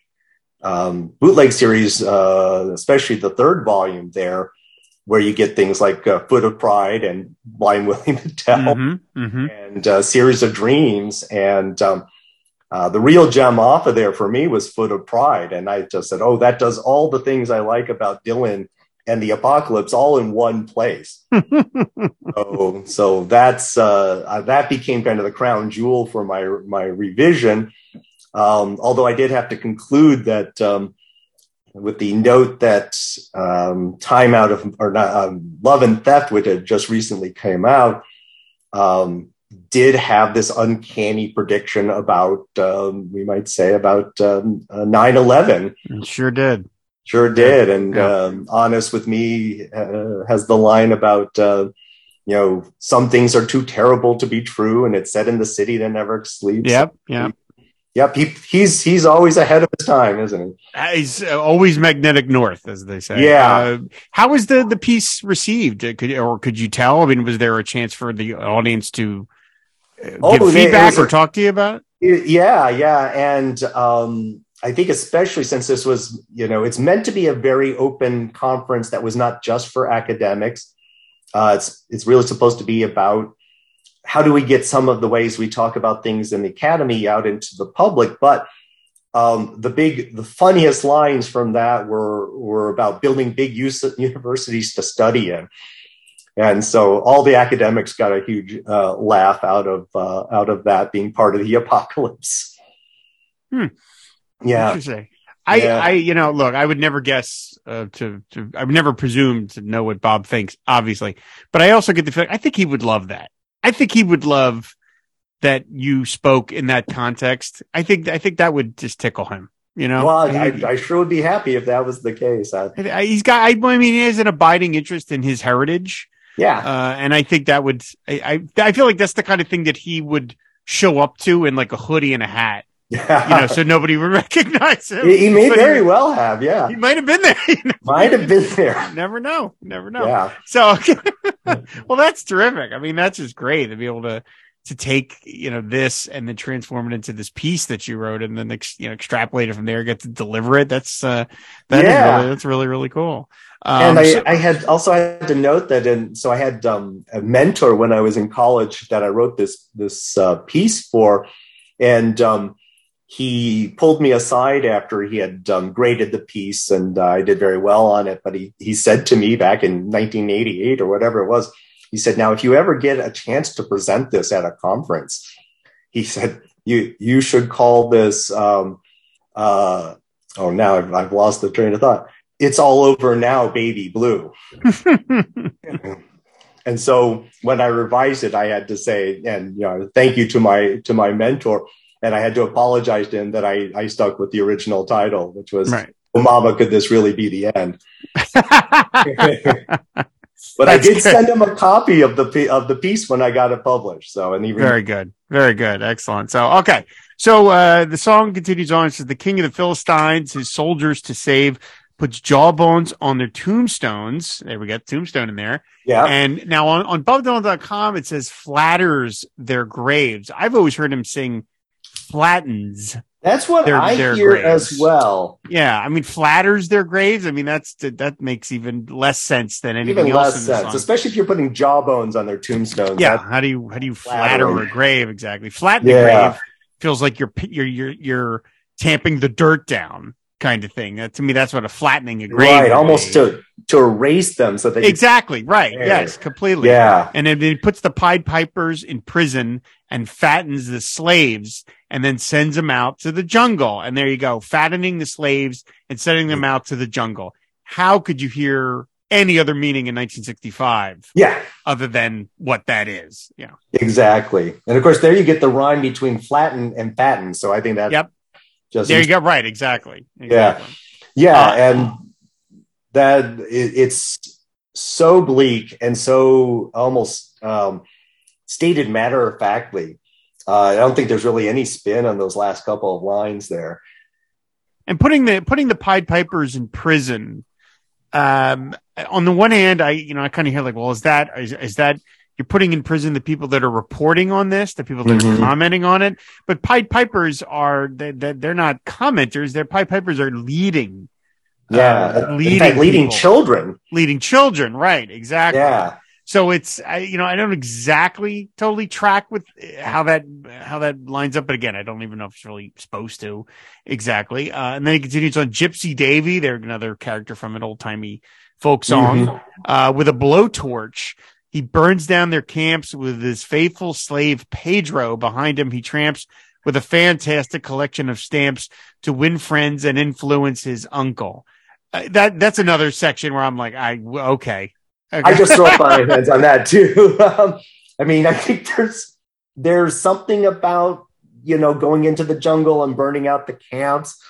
um, bootleg series, uh, especially the third volume there, where you get things like uh, Foot of Pride and Blind Willie Tell mm-hmm, mm-hmm. and uh, Series of Dreams. And um, uh, the real gem off of there for me was Foot of Pride. And I just said, oh, that does all the things I like about Dylan and the apocalypse all in one place. so, so that's uh, uh, that became kind of the crown jewel for my my revision. Um, although I did have to conclude that um, with the note that um, time out of or not um, love and theft, which had just recently came out, um, did have this uncanny prediction about, um, we might say, about um, uh, 9 11. Sure did. Sure did. And yeah. um, Honest with Me uh, has the line about, uh, you know, some things are too terrible to be true, and it's set in the city that never sleeps. Yep. Yep. Yep, he, he's he's always ahead of his time, isn't he? Uh, he's uh, always magnetic north, as they say. Yeah. Uh, how was the the piece received? Could or could you tell? I mean, was there a chance for the audience to oh, give feedback or a, talk to you about it? Yeah, yeah, and um, I think especially since this was, you know, it's meant to be a very open conference that was not just for academics. Uh, it's it's really supposed to be about how do we get some of the ways we talk about things in the academy out into the public but um, the big the funniest lines from that were were about building big use universities to study in and so all the academics got a huge uh, laugh out of uh, out of that being part of the apocalypse hmm. yeah Interesting. I, yeah. I, you know, look, I would never guess uh, to, to, I would never presume to know what Bob thinks, obviously, but I also get the feeling I think he would love that. I think he would love that you spoke in that context. I think I think that would just tickle him. You know, well, I, I sure would be happy if that was the case. I, he's got. I, I mean, he has an abiding interest in his heritage. Yeah, uh, and I think that would. I, I I feel like that's the kind of thing that he would show up to in like a hoodie and a hat. Yeah. You know, so nobody would recognize him. He, he may but very he, well have, yeah. He might have been there. might have been there. Never know. Never know. Yeah. So, well, that's terrific. I mean, that's just great to be able to to take you know this and then transform it into this piece that you wrote and then ex, you know extrapolate it from there, get to deliver it. That's uh, that yeah. Really, that's really really cool. Um, and I, so, I, had also had to note that, and so I had um, a mentor when I was in college that I wrote this this uh, piece for, and um, he pulled me aside after he had um, graded the piece and uh, I did very well on it. But he, he said to me back in 1988 or whatever it was, he said, now, if you ever get a chance to present this at a conference, he said, you, you should call this, um, uh, oh, now I've, I've lost the train of thought. It's all over now, baby blue. and so when I revised it, I had to say, and you know, thank you to my to my mentor and I had to apologize to him that I, I stuck with the original title, which was right. oh, "Mama, could this really be the end?" but That's I did good. send him a copy of the of the piece when I got it published. So, and even very good, very good, excellent. So, okay, so uh, the song continues on. It says, "The King of the Philistines, his soldiers to save." Puts jawbones on their tombstones. There we got tombstone in there. Yeah. And now on, on BobDylan.com, it says flatters their graves. I've always heard him sing flattens. That's what their, I their hear graves. as well. Yeah, I mean, flatters their graves. I mean, that's that makes even less sense than anything even else. Less sense, especially if you're putting jawbones on their tombstones. Yeah, how do you how do you flatter a grave exactly? Flatten yeah. a grave feels like you're you're you're you're tamping the dirt down kind of thing. Uh, to me, that's what a flattening a grave. Right, almost to to erase them so they exactly right. Yes, completely. Yeah, and then he puts the Pied Pipers in prison and fattens the slaves, and then sends them out to the jungle. And there you go, fattening the slaves and sending them out to the jungle. How could you hear any other meaning in 1965? Yeah, other than what that is. Yeah, exactly. And of course, there you get the rhyme between flatten and fatten. So I think that yep just there you go. Right. Exactly. exactly. Yeah. Yeah. Uh, and that it, it's so bleak and so almost um, stated matter of factly. Uh, I don't think there's really any spin on those last couple of lines there. And putting the putting the Pied Pipers in prison. Um, on the one hand, I you know I kind of hear like, well, is that is, is that you're putting in prison the people that are reporting on this, the people that mm-hmm. are commenting on it. But Pied Pipers are they, they're not commenters. They're Pied Pipers are leading. Yeah, uh, leading, fact, leading children, leading children. Right, exactly. Yeah. So it's I, you know I don't exactly totally track with how that how that lines up, but again I don't even know if it's really supposed to exactly. Uh, and then he continues on Gypsy Davy, they're another character from an old timey folk song, mm-hmm. uh, with a blowtorch. He burns down their camps with his faithful slave Pedro behind him. He tramps with a fantastic collection of stamps to win friends and influence his uncle. Uh, that that's another section where I'm like, I okay. okay. I just throw my hands on that too. Um, I mean, I think there's there's something about you know going into the jungle and burning out the camps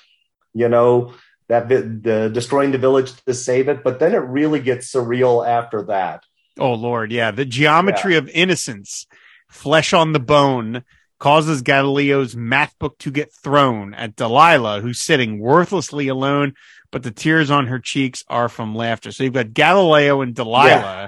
you know that the destroying the village to save it but then it really gets surreal after that oh lord yeah the geometry yeah. of innocence flesh on the bone causes galileo's math book to get thrown at delilah who's sitting worthlessly alone but the tears on her cheeks are from laughter so you've got galileo and delilah yeah.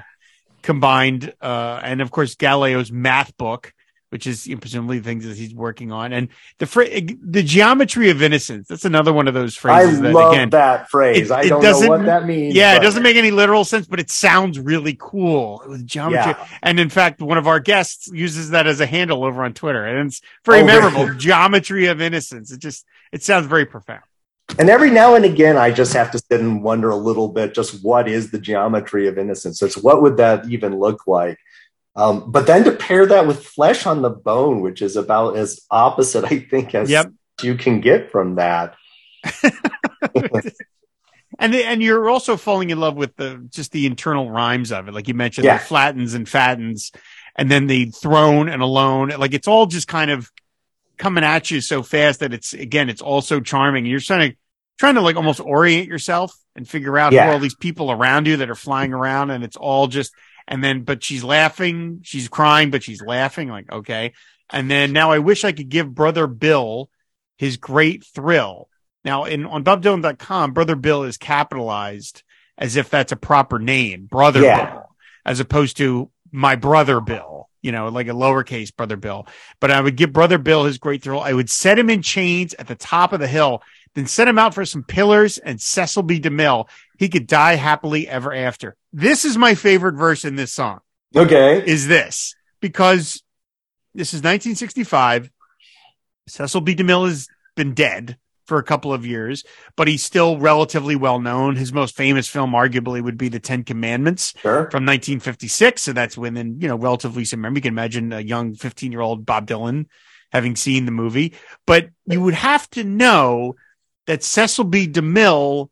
combined uh, and of course galileo's math book which is you know, presumably things that he's working on. And the fr- the geometry of innocence. That's another one of those phrases. I that, love again, that phrase. It, I don't know what that means. Yeah, but... it doesn't make any literal sense, but it sounds really cool with geometry. Yeah. And in fact, one of our guests uses that as a handle over on Twitter, and it's very oh, memorable. Really? geometry of innocence. It just it sounds very profound. And every now and again, I just have to sit and wonder a little bit just what is the geometry of innocence? It's what would that even look like? Um, but then to pair that with flesh on the bone, which is about as opposite, I think, as yep. you can get from that. and the, and you're also falling in love with the just the internal rhymes of it, like you mentioned, yeah. the flattens and fattens, and then the throne and alone. Like it's all just kind of coming at you so fast that it's again, it's also charming. You're trying to trying to like almost orient yourself and figure out yeah. who all these people around you that are flying around, and it's all just and then, but she's laughing, she's crying, but she's laughing. Like, okay. And then now I wish I could give brother Bill his great thrill. Now in on BobDylan.com, brother Bill is capitalized as if that's a proper name, brother yeah. Bill, as opposed to my brother Bill, you know, like a lowercase brother Bill. But I would give brother Bill his great thrill. I would set him in chains at the top of the hill, then set him out for some pillars and Cecil B. DeMille. He could die happily ever after. This is my favorite verse in this song. Okay. Is this because this is 1965. Cecil B. DeMille has been dead for a couple of years, but he's still relatively well known. His most famous film, arguably, would be The Ten Commandments sure. from 1956. So that's within, you know, relatively some memory. You can imagine a young 15 year old Bob Dylan having seen the movie, but you would have to know that Cecil B. DeMille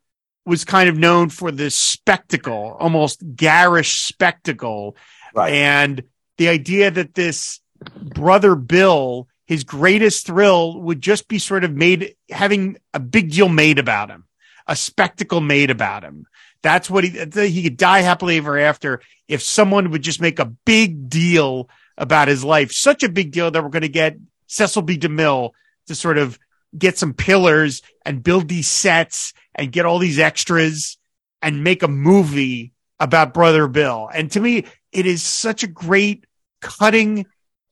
was kind of known for this spectacle, almost garish spectacle. Right. And the idea that this brother Bill, his greatest thrill would just be sort of made, having a big deal made about him, a spectacle made about him. That's what he, he could die happily ever after if someone would just make a big deal about his life, such a big deal that we're going to get Cecil B. DeMille to sort of get some pillars and build these sets and get all these extras and make a movie about Brother Bill. And to me, it is such a great cutting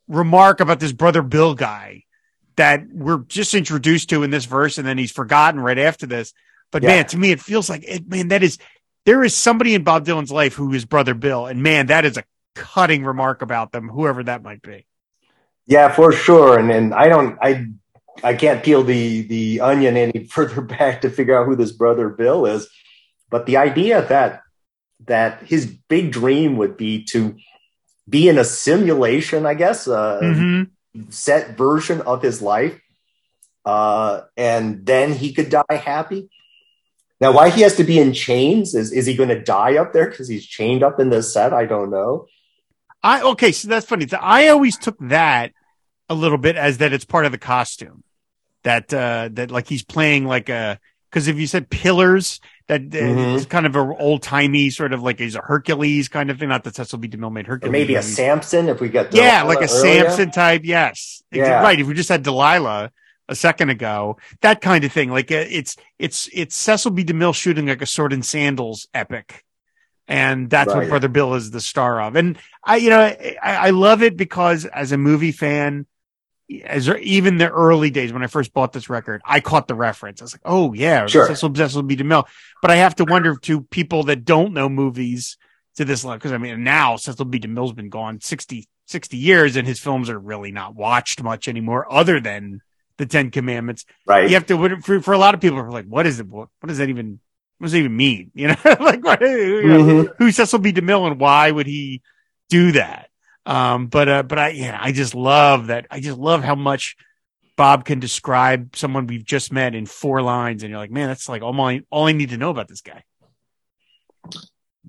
remark about this Brother Bill guy that we're just introduced to in this verse and then he's forgotten right after this. But yeah. man, to me, it feels like it, man, that is, there is somebody in Bob Dylan's life who is Brother Bill. And man, that is a cutting remark about them, whoever that might be. Yeah, for sure. And, and I don't, I I can't peel the the onion any further back to figure out who this brother Bill is. But the idea that that his big dream would be to be in a simulation, I guess, a mm-hmm. set version of his life, uh, and then he could die happy. Now, why he has to be in chains? Is is he going to die up there because he's chained up in the set? I don't know. I okay, so that's funny. I always took that a little bit as that it's part of the costume that uh that like he's playing like a because if you said pillars that mm-hmm. it's kind of an old timey sort of like he's a Hercules kind of thing. Not that Cecil B. DeMille made Hercules. Or maybe a Samson if we got yeah, like a earlier. Samson type. Yes, yeah. right. If we just had Delilah a second ago, that kind of thing. Like uh, it's it's it's Cecil B. DeMille shooting like a sword and sandals epic. And that's right. what Brother Bill is the star of. And I, you know, I, I love it because as a movie fan, as even the early days when I first bought this record, I caught the reference. I was like, oh yeah, sure. Cecil Cecil B. DeMille. But I have to wonder to people that don't know movies to this level, because I mean, now Cecil B. DeMille's been gone 60, 60 years and his films are really not watched much anymore other than the Ten Commandments. Right. You have to, for, for a lot of people are like, what is it? What, what does that even, what does it even mean? You know, like what, you know, mm-hmm. who's Cecil B. DeMille and why would he do that? Um, but, uh, but I, yeah, I just love that. I just love how much Bob can describe someone we've just met in four lines. And you're like, man, that's like all my, all I need to know about this guy.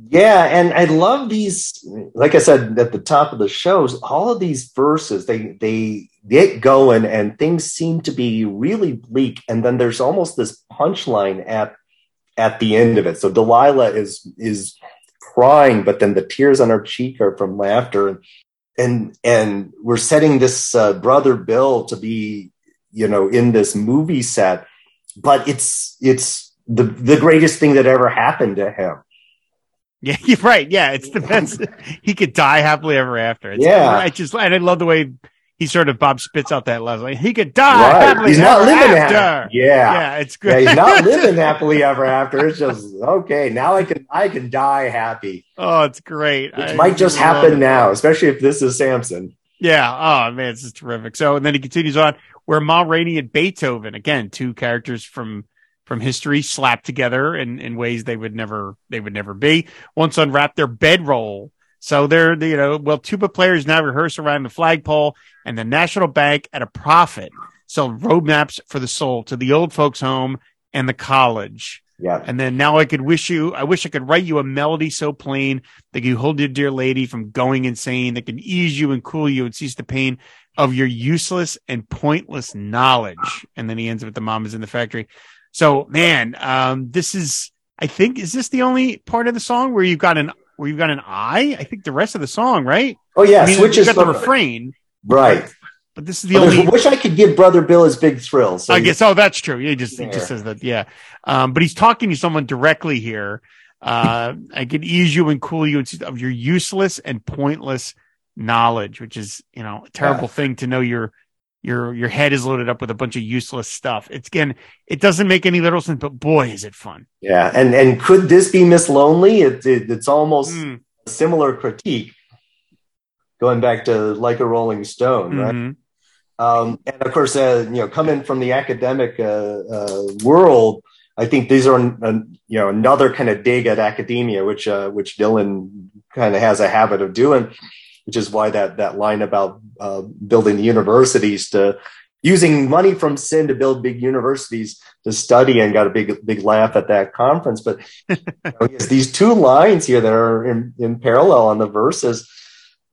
Yeah, and I love these. Like I said at the top of the shows, all of these verses they they get going, and things seem to be really bleak. And then there's almost this punchline at at the end of it. So Delilah is is crying, but then the tears on her cheek are from laughter, and and and we're setting this uh, brother Bill to be you know in this movie set, but it's it's the the greatest thing that ever happened to him yeah, you're right. Yeah, it's the best. he could die happily ever after. It's, yeah, I just and I love the way he sort of Bob spits out that love. Like, he could die right. happily he's not living after. Happy. Yeah, yeah, it's great. Yeah, he's not living happily ever after. It's just okay. Now I can I can die happy. Oh, it's great. Which I, might just happen now, especially if this is Samson. Yeah. Oh man, this is terrific. So and then he continues on where Ma Rainey and Beethoven again, two characters from from history slapped together in, in ways they would never they would never be. Once unwrap their bedroll. So they're you know well tuba players now rehearse around the flagpole and the National Bank at a profit sell roadmaps for the soul to the old folks home and the college. Yeah. And then now I could wish you, I wish I could write you a melody so plain that you hold your dear lady from going insane, that can ease you and cool you and cease the pain of your useless and pointless knowledge. And then he ends with the mom is in the factory. So man, um, this is, I think, is this the only part of the song where you've got an, where you've got an I? I think the rest of the song, right? Oh yeah, I mean, switches got the refrain, right? But, this is the only. Wish I could give Brother Bill his big thrill. So I guess. Oh, that's true. He just he just says that. Yeah, um, but he's talking to someone directly here. Uh, I can ease you and cool you of your useless and pointless knowledge, which is you know a terrible yeah. thing to know you're your your head is loaded up with a bunch of useless stuff. It's again, it doesn't make any literal sense, but boy, is it fun. Yeah, and and could this be Miss Lonely? It, it it's almost mm. a similar critique. Going back to like a Rolling Stone, mm-hmm. right? Um, and of course, uh, you know, coming from the academic uh, uh, world, I think these are you know another kind of dig at academia, which uh, which Dylan kind of has a habit of doing which is why that that line about uh, building universities to using money from sin to build big universities to study and got a big big laugh at that conference. But you know, these two lines here that are in, in parallel on the verses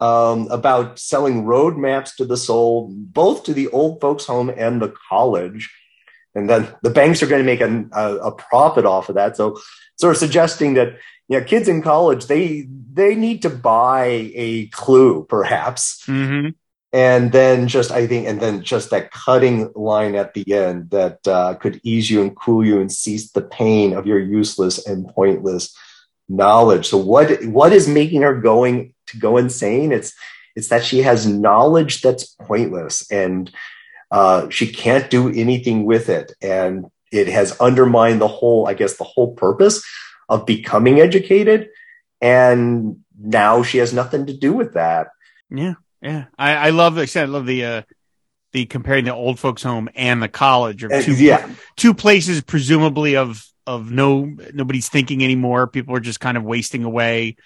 um, about selling roadmaps to the soul, both to the old folks' home and the college. And then the banks are going to make a, a, a profit off of that. So, sort of suggesting that you know, kids in college they they need to buy a clue, perhaps. Mm-hmm. And then just, I think, and then just that cutting line at the end that uh, could ease you and cool you and cease the pain of your useless and pointless knowledge. So what, what is making her going to go insane? It's, it's that she has knowledge that's pointless and uh, she can't do anything with it. And it has undermined the whole, I guess, the whole purpose of becoming educated and now she has nothing to do with that. Yeah, yeah. I, I love. I said I love the uh, the comparing the old folks home and the college or two yeah. two places presumably of of no nobody's thinking anymore. People are just kind of wasting away.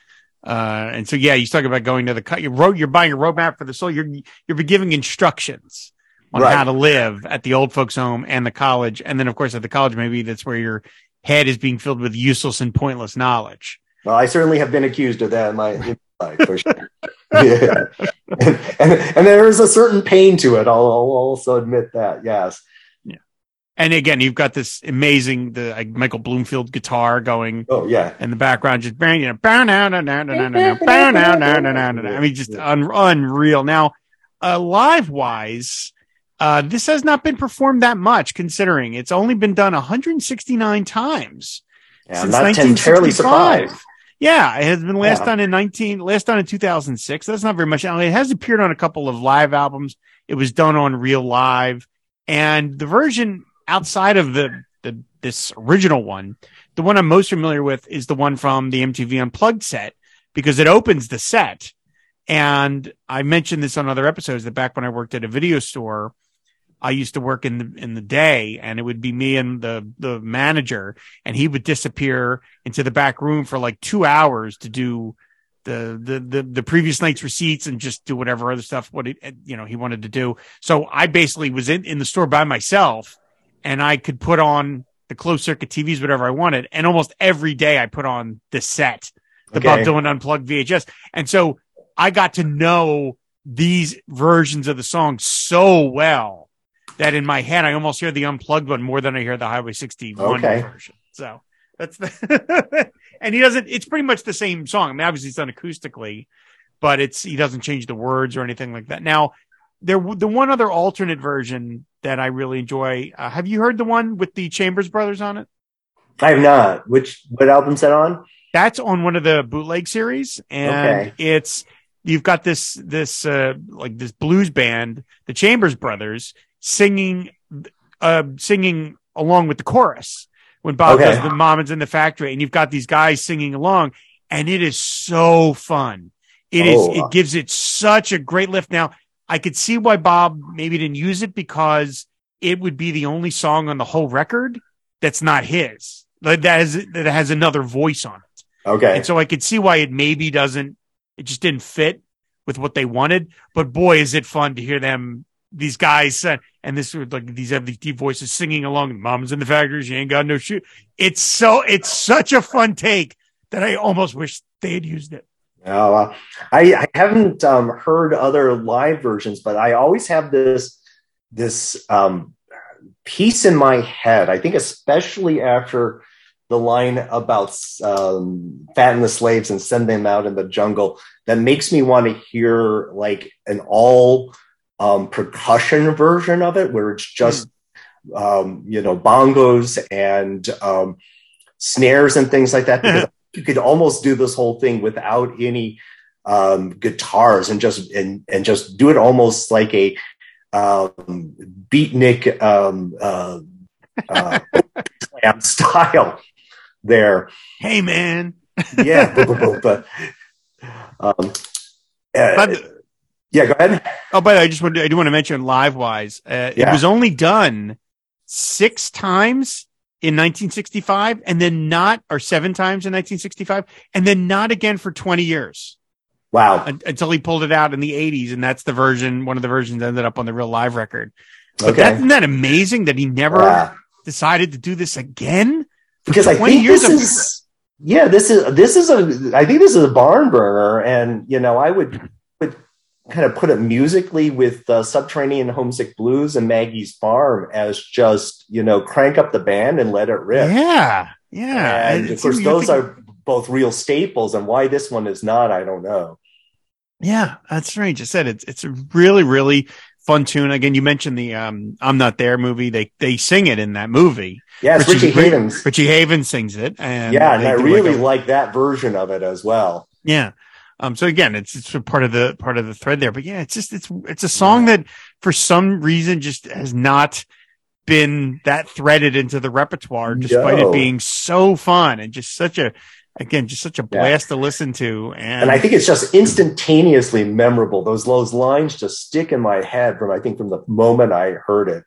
Uh, and so yeah, you talk about going to the you road. You're buying a roadmap for the soul. You're you're giving instructions on right. how to live at the old folks home and the college, and then of course at the college maybe that's where your head is being filled with useless and pointless knowledge. Well, I certainly have been accused of that in my, in my life, for sure. yeah. And, and, and, there is a certain pain to it. I'll, I'll also admit that. Yes. Yeah. And again, you've got this amazing, the like, Michael Bloomfield guitar going. Oh yeah. In the background, just bang, you know, bow now, now, now, now, now, bow now, now, now, now, I mean, just un- unreal. Now, uh, live wise, uh, this has not been performed that much, considering it's only been done 169 times. Yeah, since I'm not entirely surprised. Yeah, it has been last yeah. done in 19, last done in 2006. That's not very much. I mean, it has appeared on a couple of live albums. It was done on Real Live, and the version outside of the, the this original one, the one I'm most familiar with is the one from the MTV Unplugged set because it opens the set. And I mentioned this on other episodes that back when I worked at a video store, I used to work in the in the day, and it would be me and the the manager, and he would disappear into the back room for like two hours to do the the the, the previous night's receipts and just do whatever other stuff what it you know he wanted to do. So I basically was in in the store by myself, and I could put on the closed circuit TVs whatever I wanted, and almost every day I put on the set the okay. Bob Dylan Unplugged VHS. And so I got to know these versions of the song so well that in my head, I almost hear the unplugged one more than I hear the Highway 61 okay. version. So that's the, and he doesn't, it's pretty much the same song. I mean, obviously it's done acoustically, but it's, he doesn't change the words or anything like that. Now, there, the one other alternate version that I really enjoy, uh, have you heard the one with the Chambers Brothers on it? I have not. Which, what album's that on? That's on one of the bootleg series and okay. it's, you've got this this uh like this blues band, the Chambers Brothers, singing uh singing along with the chorus when Bob okay. does the Mamas in the Factory, and you've got these guys singing along, and it is so fun. It oh. is. It gives it such a great lift. Now I could see why Bob maybe didn't use it because it would be the only song on the whole record that's not his. That has that has another voice on it. Okay. And so I could see why it maybe doesn't it just didn't fit with what they wanted. But boy, is it fun to hear them, these guys, uh, and this like these deep voices singing along. Mom's in the factory. She ain't got no shoe. It's so, it's such a fun take that I almost wish they had used it. Uh, I, I, haven't um, heard other live versions, but I always have this this um, piece in my head. I think especially after the line about um, fatten the slaves and send them out in the jungle that makes me want to hear like an all um, percussion version of it where it's just mm. um, you know bongos and um, snares and things like that because you could almost do this whole thing without any um, guitars and just and and just do it almost like a um, beatnik um, uh, uh, style there. Hey, man. yeah. but, um, uh, yeah, go ahead. Oh, by the way, I just want to, I do want to mention live wise, uh, yeah. it was only done six times in 1965 and then not, or seven times in 1965 and then not again for 20 years. Wow. Until he pulled it out in the 80s. And that's the version, one of the versions ended up on the real live record. But okay. That, isn't that amazing that he never yeah. decided to do this again? because I think this of- is yeah this is this is a I think this is a barn burner, and you know I would kind of put it musically with uh, Subterranean Homesick Blues and Maggie's Farm as just you know crank up the band and let it rip. Yeah, yeah. And of course, those are both real staples, and why this one is not, I don't know. Yeah, that's strange. I said it's it's a really really fun tune. Again, you mentioned the um, "I'm Not There" movie. They they sing it in that movie. Yeah, Richie, Richie Havens. Richie Havens sings it, and yeah, and I really like, a, like, that version of it as well. Yeah. Um. So again, it's it's part of the part of the thread there, but yeah, it's just it's it's a song that for some reason just has not been that threaded into the repertoire, despite it being so fun and just such a again, just such a blast yeah. to listen to. And, and I think it's just instantaneously memorable. Those those lines just stick in my head from I think from the moment I heard it.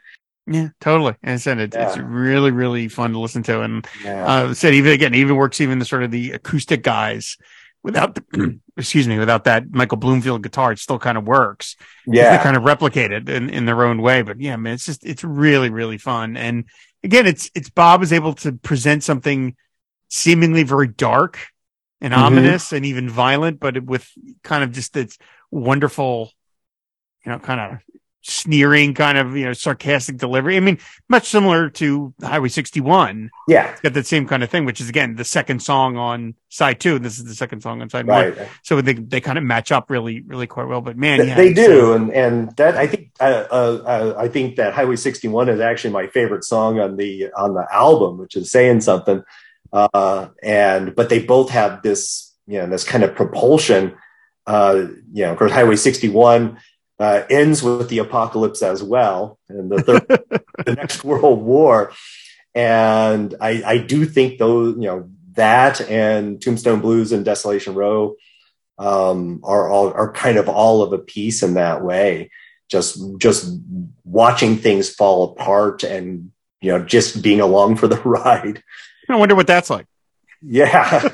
Yeah, totally. And I said it, yeah. it's really, really fun to listen to. And yeah. uh, said even again, even works even the sort of the acoustic guys without the, excuse me, without that Michael Bloomfield guitar, it still kind of works. Yeah. They kind of replicate it in, in their own way. But yeah, man, it's just, it's really, really fun. And again, it's, it's Bob is able to present something seemingly very dark and mm-hmm. ominous and even violent, but with kind of just its wonderful, you know, kind of sneering kind of you know sarcastic delivery. I mean, much similar to Highway 61. Yeah, it's got that same kind of thing, which is again the second song on side two. This is the second song on side right. one, so they they kind of match up really really quite well. But man, yeah, they do, uh, and and that I think uh, uh, uh, I think that Highway 61 is actually my favorite song on the on the album, which is saying something. Uh, and but they both have this you know this kind of propulsion. Uh, you know, of course, Highway 61 uh, ends with the apocalypse as well, and the, third, the next World War. And I, I do think those, you know, that and Tombstone Blues and Desolation Row um, are all are kind of all of a piece in that way. Just just watching things fall apart and you know just being along for the ride. I wonder what that's like. Yeah.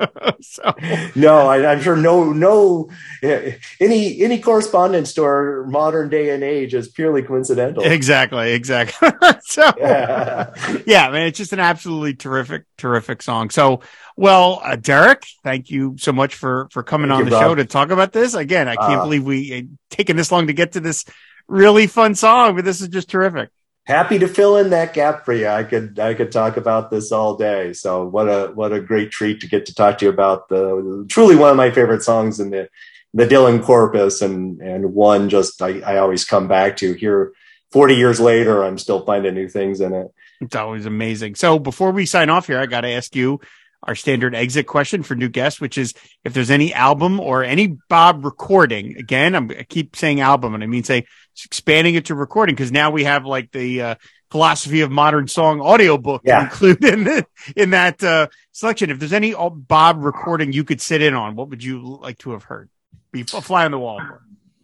so. No, I, am sure no no any any correspondence to our modern day and age is purely coincidental. Exactly, exactly. so yeah. yeah, man, it's just an absolutely terrific, terrific song. So, well, uh, Dereck, thank you so much for for coming thank on you, the show to talk about this. Again, I can't uh, believe we uh, taken this long to get to this really fun song, but this is just terrific happy to fill in that gap for you. I could I could talk about this all day. So what a what a great treat to get to talk to you about the truly one of my favorite songs in the the Dylan corpus and and one just I, I always come back to here 40 years later I'm still finding new things in it. It's always amazing. So before we sign off here, I got to ask you our standard exit question for new guests, which is if there's any album or any Bob recording. Again, I'm, i keep saying album, and I mean say expanding it to recording because now we have like the uh, philosophy of modern song audiobook yeah. included in the, in that uh, selection. If there's any Bob recording you could sit in on, what would you like to have heard? Be a fly on the wall.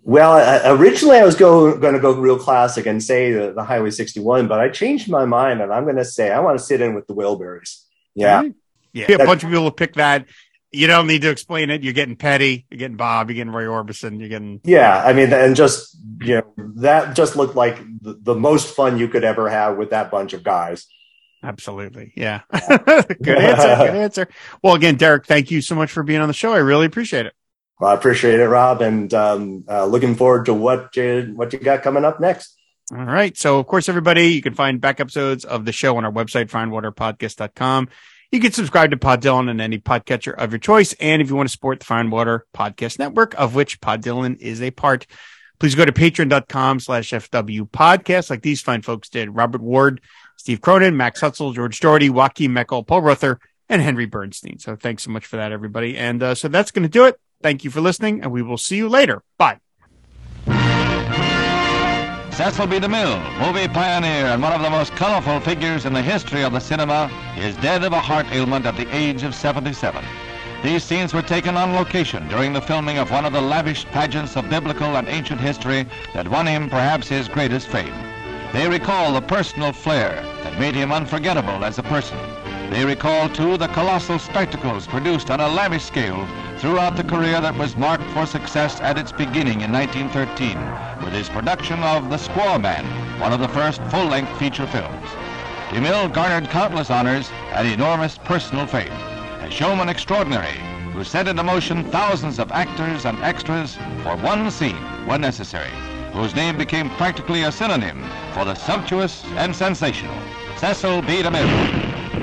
Well, uh, originally I was going to go real classic and say the, the Highway 61, but I changed my mind and I'm going to say I want to sit in with the Wilburys. Yeah. Mm-hmm. Yeah, a bunch of people will pick that. You don't need to explain it. You're getting Petty, you're getting Bob, you're getting Roy Orbison, you're getting. Yeah, I mean, and just you know, that just looked like the, the most fun you could ever have with that bunch of guys. Absolutely. Yeah. good answer. Good answer. Well, again, Dereck, thank you so much for being on the show. I really appreciate it. Well, I appreciate it, Rob, and um, uh, looking forward to what you, what you got coming up next. All right. So, of course, everybody, you can find back episodes of the show on our website, fireandwaterpodcast.com. You can subscribe to Pod Dylan on any podcatcher of your choice. And if you want to support the and Water Podcast Network, of which Pod Dylan is a part, please go to patreon.com slash FW podcast like these fine folks did. Robert Ward, Steve Cronin, Max Hutzel, George Doherty, Joachim Meckel, Paul Ruther, and Henry Bernstein. So thanks so much for that, everybody. And uh, so that's going to do it. Thank you for listening, and we will see you later. Bye. Cecil B. DeMille, movie pioneer and one of the most colorful figures in the history of the cinema, is dead of a heart ailment at the age of 77. These scenes were taken on location during the filming of one of the lavish pageants of biblical and ancient history that won him perhaps his greatest fame. They recall the personal flair that made him unforgettable as a person. They recall, too, the colossal spectacles produced on a lavish scale throughout the career that was marked for success at its beginning in 1913 with his production of The Squaw Man, one of the first full-length feature films. DeMille garnered countless honors and enormous personal fame, a showman extraordinary who set into motion thousands of actors and extras for one scene when necessary, whose name became practically a synonym for the sumptuous and sensational, Cecil B. DeMille.